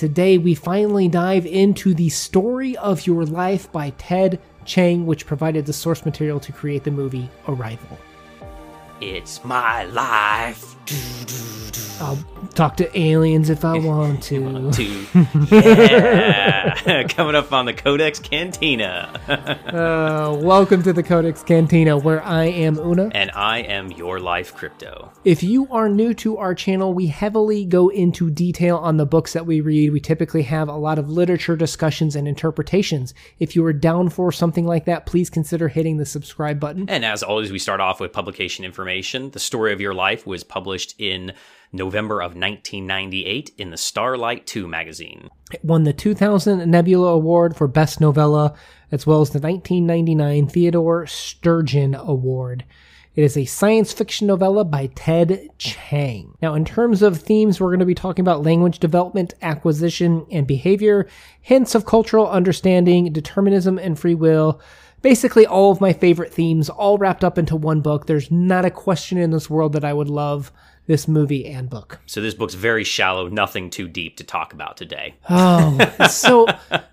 Today, we finally dive into the story of your life by Ted Chiang, which provided the source material to create the movie Arrival. It's my life. I'll talk to aliens if I want to. To yeah, coming up on the Codex Cantina, Uh, welcome to the Codex Cantina, where I am Una. and I am your life crypto. If you are new to our channel, we heavily go into detail on the books that we read. We typically have a lot of literature discussions and interpretations. If you are down for something like that, please consider hitting the subscribe button. And as always, we start off with publication information. The story of your life was published in November of 1998 in the Starlight 2 magazine. It won the 2000 Nebula Award for Best Novella, as well as the 1999 Theodore Sturgeon Award. It is a science fiction novella by Ted Chiang. Now, in terms of themes, we're going to be talking about language development, acquisition, and behavior, hints of cultural understanding, determinism, and free will. Basically, all of my favorite themes, all wrapped up into one book. There's not a question in this world that I would love this movie and book. So this book's very shallow, nothing too deep to talk about today. Oh, so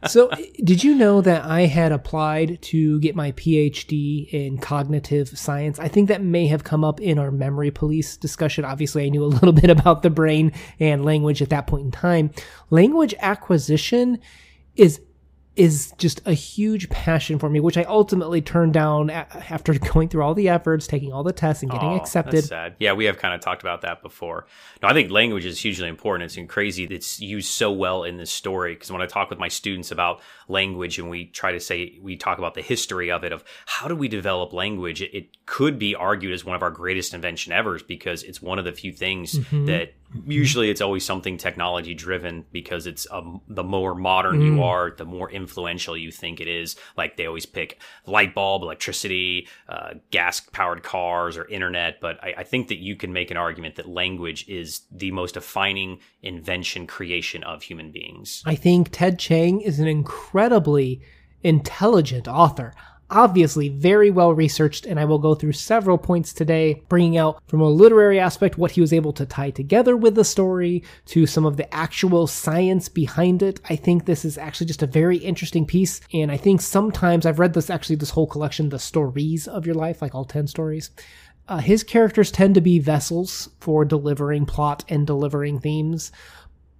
so did you know that I had applied to get my PhD in cognitive science? I think that may have come up in our memory police discussion. Obviously, I knew a little bit about the brain and language at that point in time. Language acquisition is is just a huge passion for me, which I ultimately turned down after going through all the efforts, taking all the tests, and getting Oh, accepted. That's sad. Yeah, we have kind of talked about that before. No, I think language is hugely important. It's crazy it's used so well in this story. Because when I talk with my students about language and we try to say, we talk about the history of it, of how do we develop language, it, it could be argued as one of our greatest invention ever because it's one of the few things Mm-hmm. that usually it's always something technology driven because it's um, the more modern you are, the more influential you think it is. Like they always pick light bulb, electricity, uh, gas powered cars, or internet. But I, I think that you can make an argument that language is the most defining invention creation of human beings. I think Ted Chiang is an incredibly intelligent author. Obviously, very well researched, and I will go through several points today, bringing out from a literary aspect what he was able to tie together with the story to some of the actual science behind it. I think this is actually just a very interesting piece, and I think sometimes I've read this actually, this whole collection, The Stories of Your Life, like all 10 stories. Uh, his characters tend to be vessels for delivering plot and delivering themes.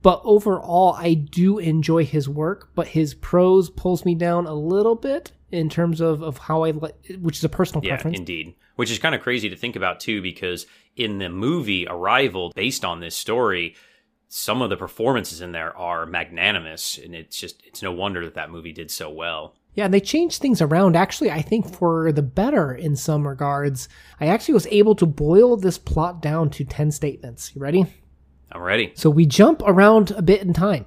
But overall, I do enjoy his work, but his prose pulls me down a little bit in terms of, of how I like, which is a personal Yeah, preference. indeed. Which is kind of crazy to think about too, because in the movie Arrival, based on this story, some of the performances in there are magnanimous, and it's just it's no wonder that that movie did so well. Yeah, and they changed things around, actually, I think for the better in some regards. I actually was able to boil this plot down to 10 statements. You ready? I'm ready. So we jump around a bit in time.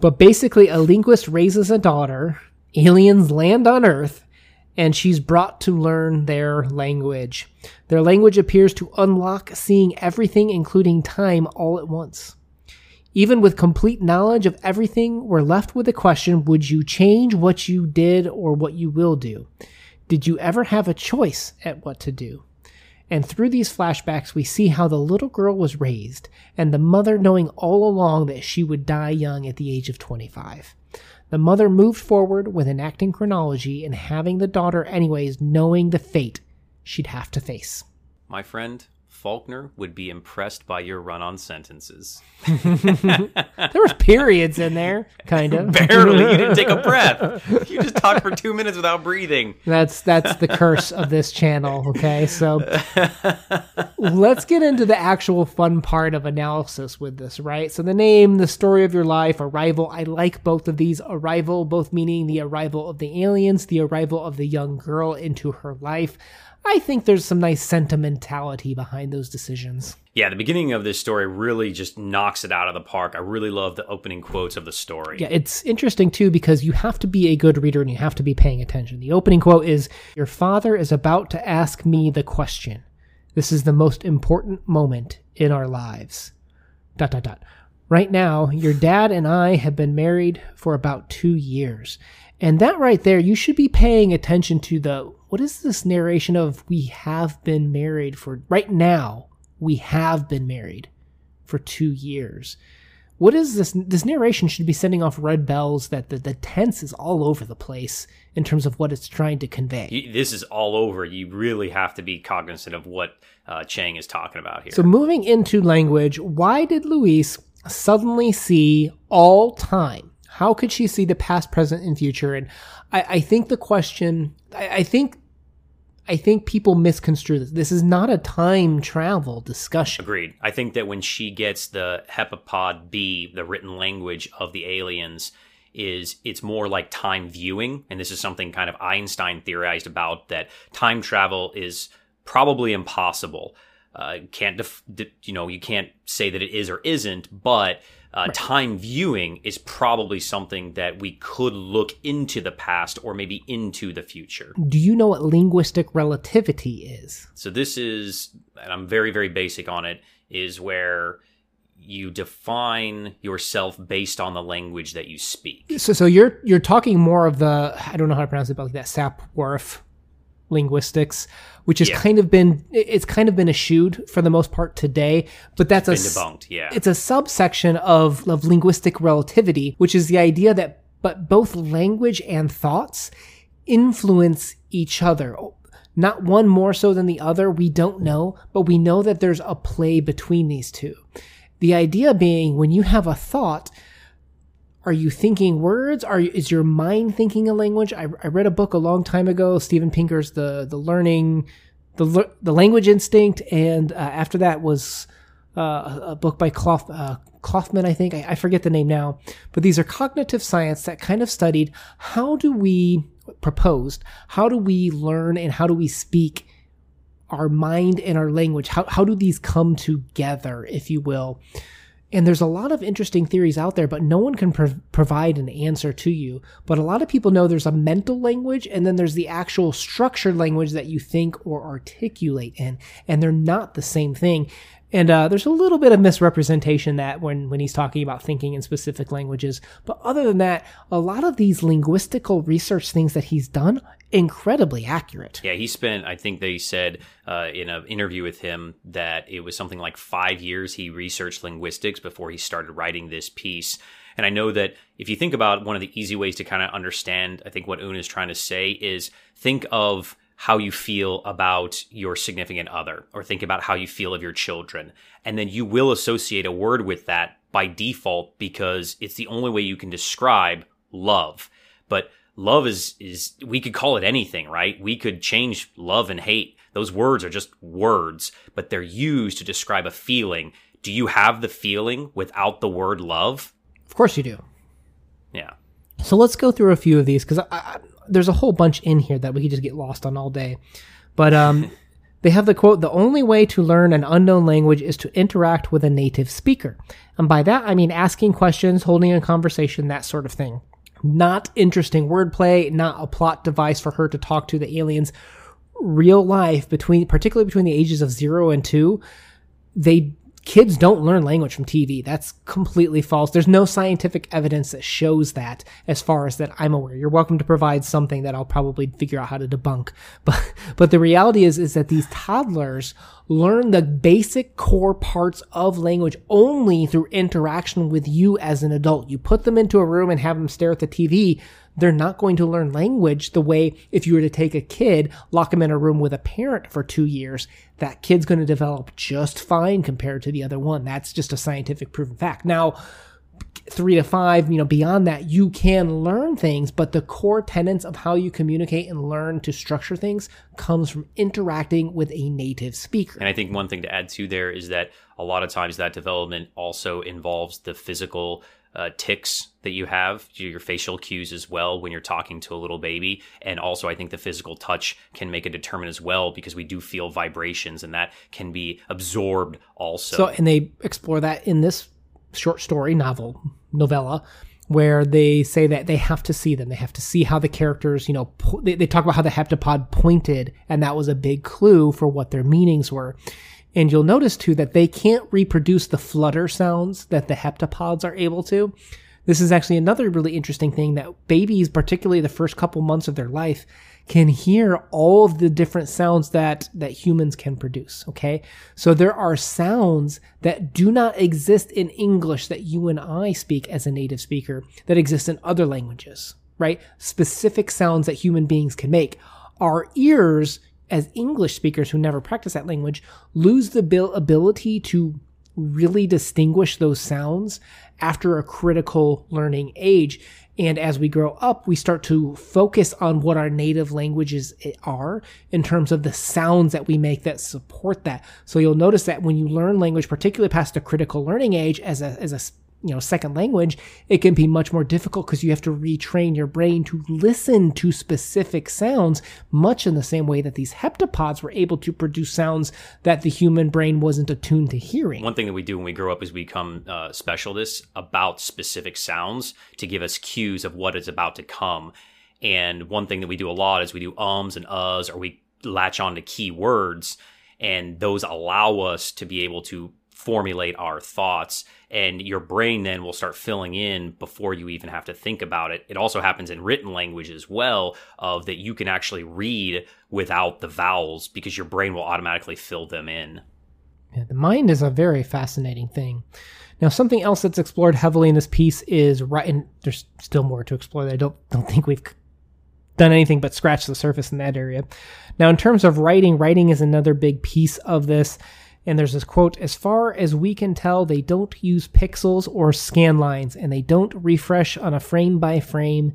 But basically, a linguist raises a daughter, aliens land on Earth, and she's brought to learn their language. Their language appears to unlock seeing everything, including time, all at once. Even with complete knowledge of everything, we're left with the question would you change what you did or what you will do? Did you ever have a choice at what to do? And through these flashbacks, we see how the little girl was raised, and the mother knowing all along that she would die young at the age of 25. The mother moved forward with enacting chronology and having the daughter, anyways, knowing the fate she'd have to face. My friend, Faulkner would be impressed by your run on sentences. There was periods in there, kind of. Barely, you didn't take a breath. You just talked for two minutes without breathing. That's that's the curse of this channel. Okay, so let's get into the actual fun part of analysis with this, right? So the name, the story of your life, arrival. I like both of these. Arrival, both meaning the arrival of the aliens, the arrival of the young girl into her life. I think there's some nice sentimentality behind those decisions. Yeah, the beginning of this story really just knocks it out of the park. I really love the opening quotes of the story. Yeah, it's interesting too because you have to be a good reader and you have to be paying attention. The opening quote is Your father is about to ask me the question. This is the most important moment in our lives. Dot, dot, dot. Right now, your dad and I have been married for about two years. And that right there, you should be paying attention to the what is this narration of we have been married for right now? We have been married for two years what is this this narration should be sending off red bells that the, the tense is all over the place in terms of what it's trying to convey You- This is all over. You really have to be cognizant of what uh, Chiang is talking about here. so moving into language why did Louise suddenly see all time how could she see the past present and future and i, I think the question I, I think i think people misconstrue this this is not a time travel discussion Agreed. I think that when she gets the heptapod B, the written language of the aliens, is it's more like time viewing, and this is something kind of Einstein theorized about that time travel is probably impossible. Uh, can't def- you know you can't say that it is or isn't, but uh, time viewing is probably something that we could look into the past or maybe into the future. do you know what linguistic relativity is So this is, and I'm very, very basic on it, is where you define yourself based on the language that you speak. So, so you're you're talking more of the I don't know how to pronounce it, but like that Sapir-Whorf linguistics, which has Yeah. kind of been it's kind of been eschewed for the most part today. But that's a Been debunked, yeah. it's a subsection of of linguistic relativity, which is the idea that but both language and thoughts influence each other. Not one more so than the other, we don't know, but we know that there's a play between these two. The idea being when you have a thought, are you thinking words? Are is your mind thinking a language? I, I read a book a long time ago, Steven Pinker's the the learning, the the language instinct, and uh, after that was uh, a- book by Kloff, uh, I think. I, I forget the name now, but these are cognitive science that kind of studied how do we proposed how do we learn and how do we speak our mind and our language how, how do these come together if you will and there's a lot of interesting theories out there but no one can prov- provide an answer to you. But a lot of people know there's a mental language and then there's the actual structured language that you think or articulate in. And they're not the same thing and uh, there's a little bit of misrepresentation that when, when he's talking about thinking in specific languages. But other than that, a lot of these linguistical research things that he's done, incredibly accurate. Yeah, he spent, I think they said uh, in an interview with him that it was something like five years he researched linguistics before he started writing this piece. And I know that if you think about one of the easy ways to kind of understand, I think what Una is trying to say is think of how you feel about your significant other or think about how you feel of your children. And then you will associate a word with that by default because it's the only way you can describe love. But love is is we could call it anything, right? We could change love and hate. Those words are just words, but they're used to describe a feeling. Do you have the feeling without the word love? Of course you do. Yeah. So let's go through a few of these because I, I, there's a whole bunch in here that we could just get lost on all day. But um, they have the quote The only way to learn an unknown language is to interact with a native speaker. And by that, I mean asking questions, holding a conversation, that sort of thing. Not interesting wordplay, not a plot device for her to talk to the aliens. Real life, between particularly between the ages of zero and two, they kids don't learn language from TV. That's completely false. There's no scientific evidence that shows that as far as that I'm aware. You're welcome to provide something that I'll probably figure out how to debunk. But but the reality is is that these toddlers learn the basic core parts of language only through interaction with you as an adult. You put them into a room and have them stare at the TV, they're not going to learn language the way if you were to take a kid, lock them in a room with a parent for two years, that kid's going to develop just fine compared to the other one. That's just a scientific proven fact. Now, three to five, you know, beyond that, you can learn things, but the core tenets of how you communicate and learn to structure things comes from interacting with a native speaker. And I think one thing to add to there is that a lot of times that development also involves the physical uh, ticks that you have, your facial cues as well when you're talking to a little baby. And also, I think the physical touch can make a determinant as well because we do feel vibrations and that can be absorbed also. So, and they explore that in this short story novel, novella, where they say that they have to see them. They have to see how the characters, you know, po- they, they talk about how the heptapod pointed, and that was a big clue for what their meanings were. And you'll notice too that they can't reproduce the flutter sounds that the heptapods are able to. This is actually another really interesting thing that babies, particularly the first couple months of their life, can hear all of the different sounds that, that humans can produce. Okay. So there are sounds that do not exist in English that you and I speak as a native speaker that exist in other languages, right? Specific sounds that human beings can make. Our ears, as English speakers who never practice that language, lose the ability to really distinguish those sounds after a critical learning age. And as we grow up, we start to focus on what our native languages are in terms of the sounds that we make that support that. So you'll notice that when you learn language, particularly past a critical learning age as a, as a you know second language it can be much more difficult because you have to retrain your brain to listen to specific sounds much in the same way that these heptapods were able to produce sounds that the human brain wasn't attuned to hearing. One thing that we do when we grow up is we become uh, specialists about specific sounds to give us cues of what is about to come. And one thing that we do a lot is we do ums and uhs or we latch on to key words and those allow us to be able to formulate our thoughts and your brain then will start filling in before you even have to think about it. It also happens in written language as well of that you can actually read without the vowels because your brain will automatically fill them in. Yeah, the mind is a very fascinating thing. Now something else that's explored heavily in this piece is right and there's still more to explore i don't don't think we've done anything but scratch the surface in that area. Now in terms of writing writing is another big piece of this and there's this quote As far as we can tell, they don't use pixels or scan lines, and they don't refresh on a frame by frame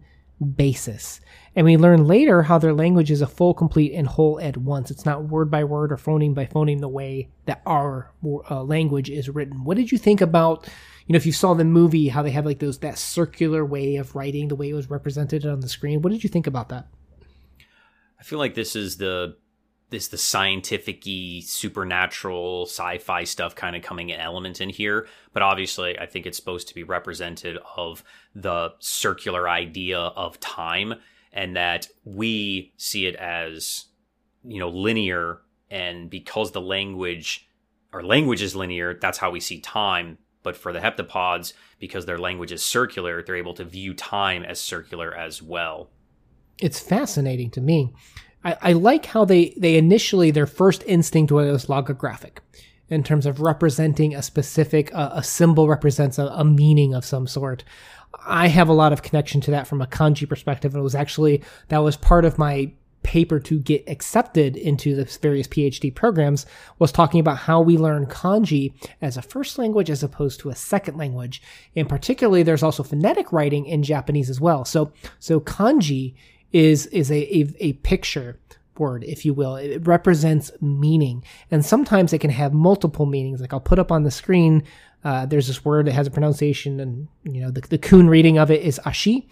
basis. And we learn later how their language is a full, complete, and whole at once. It's not word by word or phoneme by phoneme the way that our uh, language is written. What did you think about, you know, if you saw the movie, how they have like those, that circular way of writing, the way it was represented on the screen? What did you think about that? I feel like this is the this the scientific supernatural sci-fi stuff kind of coming in element in here but obviously i think it's supposed to be represented of the circular idea of time and that we see it as you know linear and because the language our language is linear that's how we see time but for the heptapods because their language is circular they're able to view time as circular as well. It's fascinating to me I, I like how they, they initially, their first instinct was logographic in terms of representing a specific, uh, a symbol represents a, a meaning of some sort. I have a lot of connection to that from a kanji perspective. And it was actually, that was part of my paper to get accepted into the various PhD programs was talking about how we learn kanji as a first language as opposed to a second language. And particularly, there's also phonetic writing in Japanese as well. So, so kanji is is a, a, a picture word, if you will. It represents meaning, and sometimes it can have multiple meanings. Like I'll put up on the screen. Uh, there's this word that has a pronunciation, and you know the the reading of it is ashi,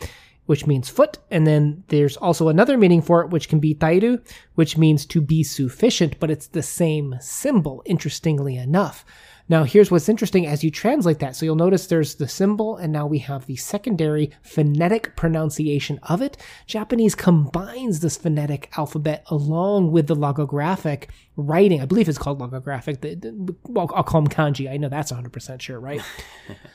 which means foot, and then there's also another meaning for it, which can be tairu, which means to be sufficient, but it's the same symbol. Interestingly enough. Now, here's what's interesting as you translate that. So you'll notice there's the symbol, and now we have the secondary phonetic pronunciation of it. Japanese combines this phonetic alphabet along with the logographic writing. I believe it's called logographic. The, the, well, I'll call them kanji. I know that's 100% sure, right?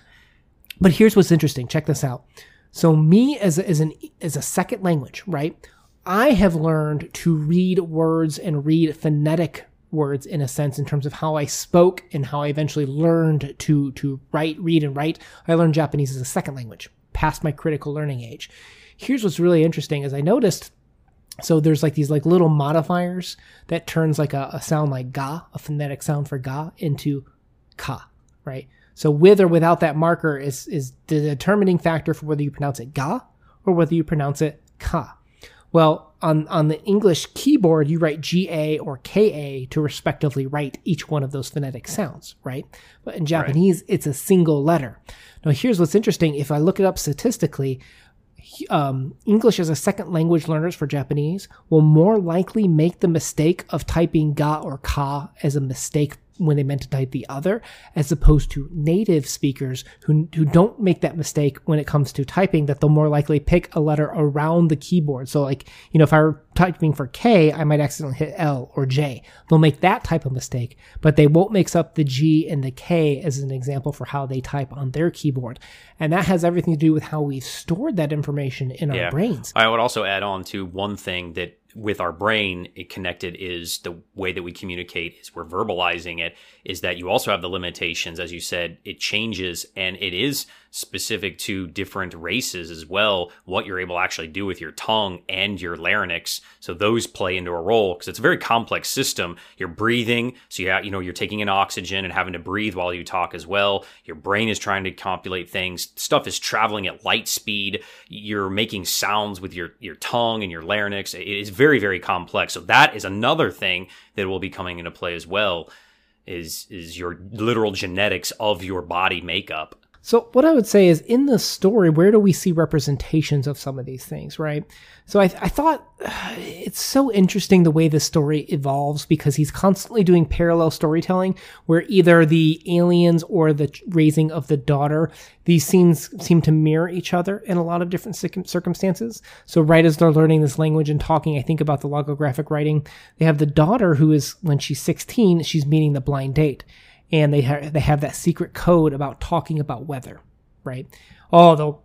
but here's what's interesting. Check this out. So me as a, as an as a second language, right? I have learned to read words and read phonetic words in a sense in terms of how I spoke and how I eventually learned to to write, read, and write. I learned Japanese as a second language past my critical learning age. Here's what's really interesting is I noticed so there's like these like little modifiers that turns like a, a sound like ga, a phonetic sound for ga, into ka, right? So with or without that marker is is the determining factor for whether you pronounce it ga or whether you pronounce it ka. Well, on, on the English keyboard, you write GA or KA to respectively write each one of those phonetic sounds, right? But in Japanese, right. it's a single letter. Now, here's what's interesting. If I look it up statistically, um, English as a second language learners for Japanese will more likely make the mistake of typing ga or ka as a mistake when they meant to type the other, as opposed to native speakers who, who don't make that mistake when it comes to typing, that they'll more likely pick a letter around the keyboard. So, like, you know, if I were typing for K, I might accidentally hit L or J. They'll make that type of mistake, but they won't mix up the G and the K as an example for how they type on their keyboard. And that has everything to do with how we've stored that information in yeah. our brains. I would also add on to one thing that with our brain it connected is the way that we communicate is we're verbalizing it is that you also have the limitations as you said it changes and it is specific to different races as well what you're able to actually do with your tongue and your larynx. So those play into a role because it's a very complex system. You're breathing so you you know you're taking in oxygen and having to breathe while you talk as well. Your brain is trying to compilate things. Stuff is traveling at light speed. You're making sounds with your your tongue and your larynx. It is very very complex. So that is another thing that will be coming into play as well is is your literal genetics of your body makeup So, what I would say is in the story, where do we see representations of some of these things, right? So, I, I thought uh, it's so interesting the way the story evolves because he's constantly doing parallel storytelling where either the aliens or the raising of the daughter, these scenes seem to mirror each other in a lot of different circumstances. So, right as they're learning this language and talking, I think about the logographic writing, they have the daughter who is, when she's 16, she's meeting the blind date and they ha- they have that secret code about talking about weather, right? Oh, the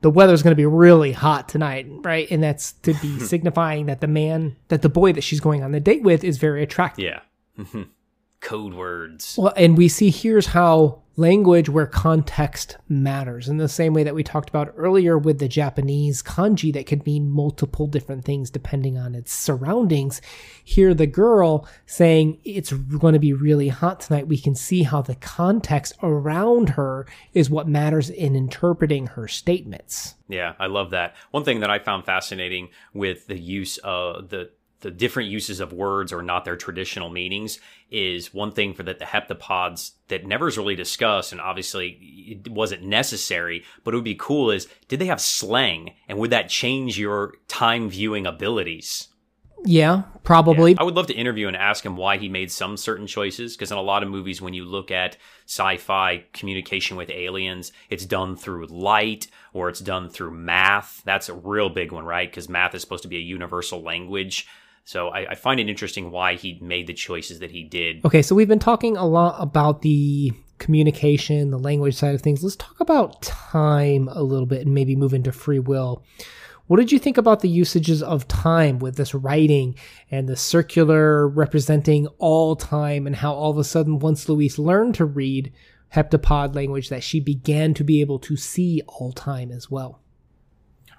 the weather's going to be really hot tonight, right? And that's to be signifying that the man, that the boy that she's going on the date with is very attractive. yeah mm-hmm. Code words Well, and we see here's how language where context matters in the same way that we talked about earlier with the Japanese kanji that could mean multiple different things depending on its surroundings. Here, the girl saying it's going to be really hot tonight. We can see how the context around her is what matters in interpreting her statements. Yeah, I love that. One thing that I found fascinating with the use of the the different uses of words or not their traditional meanings is one thing for the, the heptapods that never is really discussed and obviously it wasn't necessary but it would be cool is did they have slang and would that change your time viewing abilities Yeah, probably. I would love to interview and ask him why he made some certain choices. Because in a lot of movies, when you look at sci fi communication with aliens, it's done through light or it's done through math. That's a real big one, right? Because math is supposed to be a universal language. So I, I find it interesting why he made the choices that he did. Okay, so we've been talking a lot about the communication, the language side of things. Let's talk about time a little bit and maybe move into free will. What did you think about the usages of time with this writing and the circular representing all time and how all of a sudden once Louise learned to read heptapod language that she began to be able to see all time as well?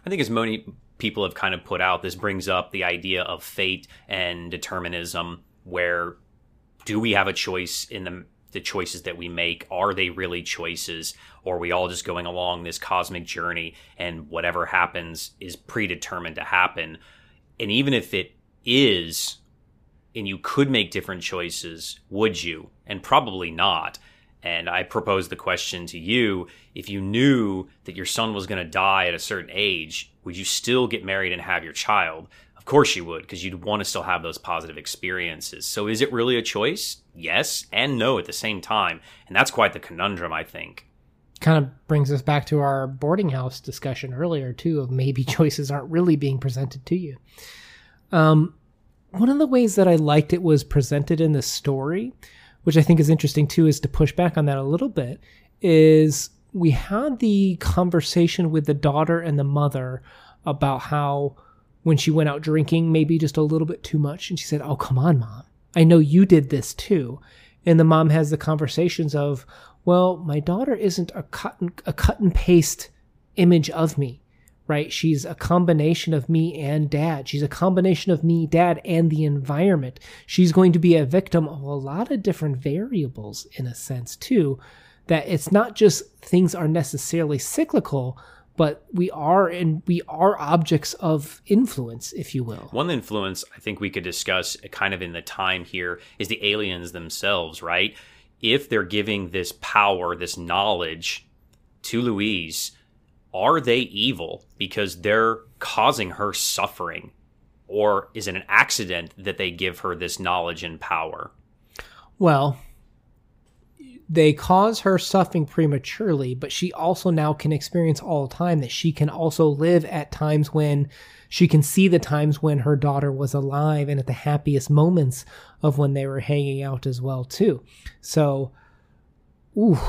I think as many people have kind of put out, this brings up the idea of fate and determinism, where do we have a choice in the the choices that we make? Are they really choices? Or are we all just going along this cosmic journey and whatever happens is predetermined to happen? And even if it is, and you could make different choices, would you? And probably not. And I propose the question to you if you knew that your son was going to die at a certain age, would you still get married and have your child? Of course you would, because you'd want to still have those positive experiences. So is it really a choice? Yes and no at the same time. And that's quite the conundrum, I think. Kind of brings us back to our boarding house discussion earlier, too, of maybe choices aren't really being presented to you. Um, one of the ways that I liked it was presented in the story, which I think is interesting too, is to push back on that a little bit, is we had the conversation with the daughter and the mother about how when she went out drinking, maybe just a little bit too much, and she said, Oh, come on, mom. I know you did this too. And the mom has the conversations of, Well, my daughter isn't a cut and, a cut and paste image of me right? She's a combination of me and dad. She's a combination of me, dad, and the environment. She's going to be a victim of a lot of different variables in a sense, too. That it's not just things are necessarily cyclical, but we are and we are objects of influence, if you will. One influence I think we could discuss uh, kind of in the time here is the aliens themselves, right? If they're giving this power, this knowledge to Louise, are they evil because they're causing her suffering? Or is it an accident that they give her this knowledge and power? Well, they cause her suffering prematurely, but she also now can experience all the time that she can also live at times when she can see the times when her daughter was alive and at the happiest moments of when they were hanging out as well too. So, ooh,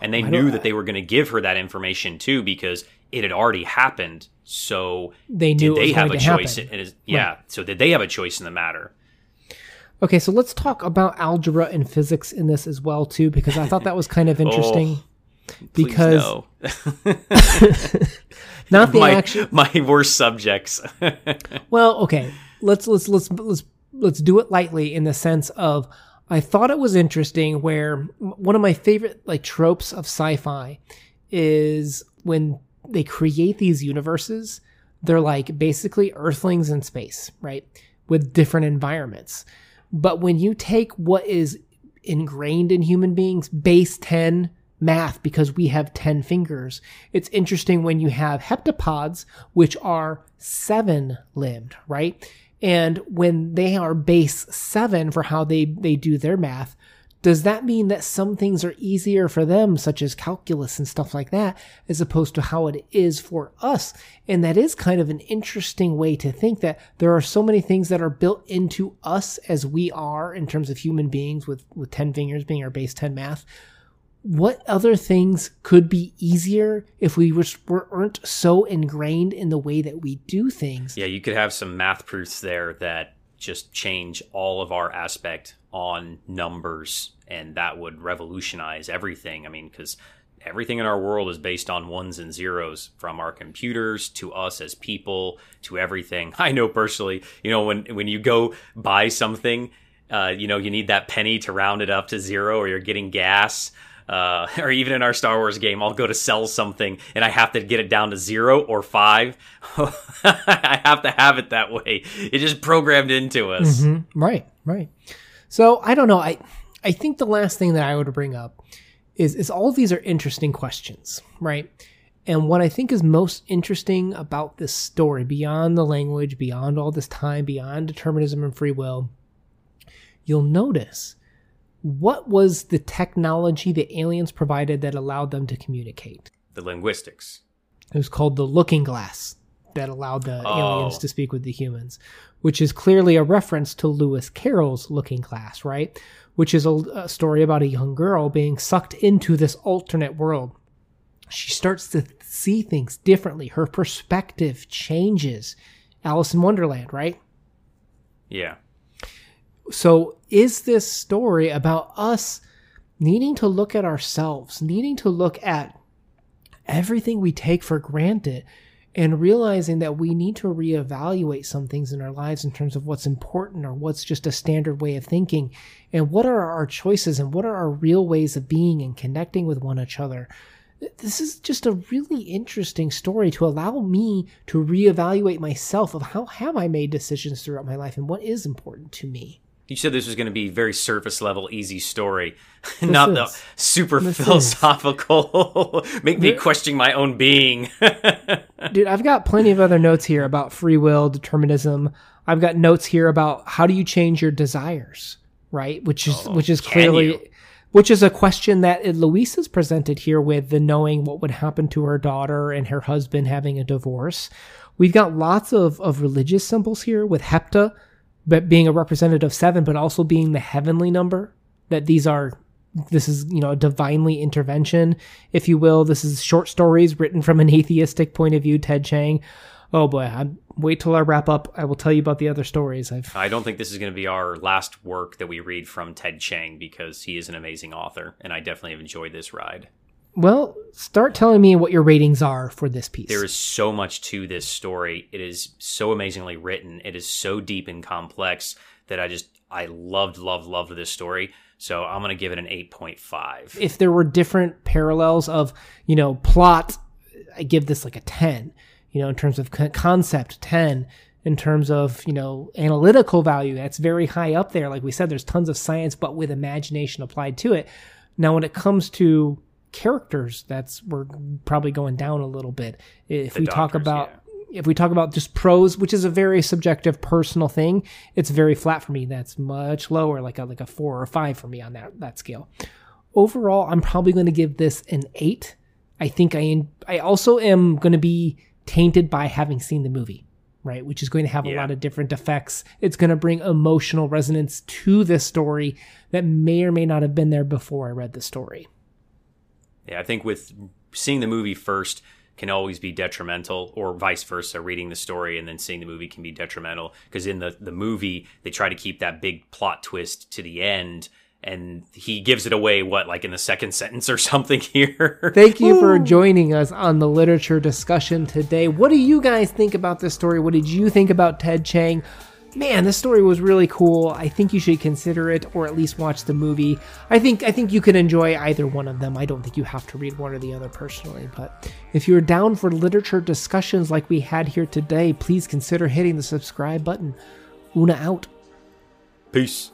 And they knew that they were going to give her that information too, because it had already happened. So They knew did they have a choice? happen. in- in- yeah. So did they have a choice in the matter? Okay, so let's talk about algebra and physics in this as well too, because I thought that was kind of oh, interesting. Please because no. not the my action. my worst subjects. Well, okay, let's let's let's let's let's do it lightly in the sense of I thought it was interesting where one of my favorite like tropes of sci-fi is when they create these universes, they're like basically earthlings in space, right? With different environments. But when you take what is ingrained in human beings, base 10 math, because we have 10 fingers, it's interesting when you have heptapods, which are seven limbed, right? And when they are base seven for how they, they do their math, does that mean that some things are easier for them, such as calculus and stuff like that, as opposed to how it is for us? And that is kind of an interesting way to think that there are so many things that are built into us as we are in terms of human beings with, with 10 fingers being our base 10 math. What other things could be easier if we were, weren't so ingrained in the way that we do things? yeah, you could have some math proofs there that just change all of our aspect on numbers, and that would revolutionize everything. I mean, because everything in our world is based on ones and zeros, from our computers to us as people to everything. I know personally, you know, when when you go buy something, uh, you know, you need that penny to round it up to zero, or you're getting gas. Uh, or even in our Star Wars game, I'll go to sell something and I have to get it down to zero or five. I have to have it that way. It just programmed into us. Mhm. Right, right. So I don't know. I I think the last thing that I would bring up is is all these are interesting questions, right? And what I think is most interesting about this story, beyond the language, beyond all this time, beyond determinism and free will, you'll notice what was the technology the aliens provided that allowed them to communicate. The linguistics. It was called the looking glass that allowed the Oh. aliens to speak with the humans, which is clearly a reference to Lewis Carroll's looking glass, right? Which is a, a story about a young girl being sucked into this alternate world. She starts to see things differently. Her perspective changes. Alice in Wonderland, right? Yeah. So, is this story about us needing to look at ourselves, needing to look at everything we take for granted, and realizing that we need to reevaluate some things in our lives in terms of what's important or what's just a standard way of thinking, and what are our choices and what are our real ways of being and connecting with one another? This is just a really interesting story to allow me to reevaluate myself of how have I made decisions throughout my life and what is important to me. You said this was going to be very surface level, easy story, not the super This philosophical, make me question my own being. Dude, I've got plenty of other notes here about free will, determinism. I've got notes here about how do you change your desires, right? Which is Oh, which is clearly you? which is a question that Louise is presented here with the knowing what would happen to her daughter and her husband having a divorce. We've got lots of, of religious symbols here with hepta, but being a representative of seven, but also being the heavenly number. That these are this is you know a divinely intervention, if you will. This is short stories written from an atheistic point of view. Ted Chiang. Oh boy, I'm, wait till I wrap up. I will tell you about the other stories. I've I don't think this is going to be our last work that we read from Ted Chiang because he is an amazing author, and I definitely have enjoyed this ride. Well, start telling me what your ratings are for this piece. There is so much to this story. It is so amazingly written. It is so deep and complex that I just I loved, loved, loved this story. So I'm going to give it an 8.5. if there were different parallels of you know plot i give this like a 10 you know in terms of concept 10 in terms of you know analytical value that's very high up there like we said there's tons of science but with imagination applied to it now when it comes to characters that's we're probably going down a little bit if The we talk about yeah. if we talk about just prose, which is a very subjective, personal thing, it's very flat for me. That's much lower, like a like a four or five for me on that that scale. Overall, I'm probably going to give this an eight. I think I I also am going to be tainted by having seen the movie, right? Which is going to have a lot of different effects. It's going to bring emotional resonance to this story that may or may not have been there before I read the story. Yeah, I think with seeing the movie first can always be detrimental, or vice versa. Reading the story and then seeing the movie can be detrimental because in the the movie they try to keep that big plot twist to the end. And he gives it away, what, like in the second sentence or something here? Thank you for joining us on the literature discussion today. What do you guys think about this story? What did you think about Ted Chiang? Man, this story was really cool. I think you should consider it or at least watch the movie. I think I think you can enjoy either one of them. I don't think you have to read one or the other personally, but if you're down for literature discussions like we had here today, please consider hitting the subscribe button. Una out. Peace.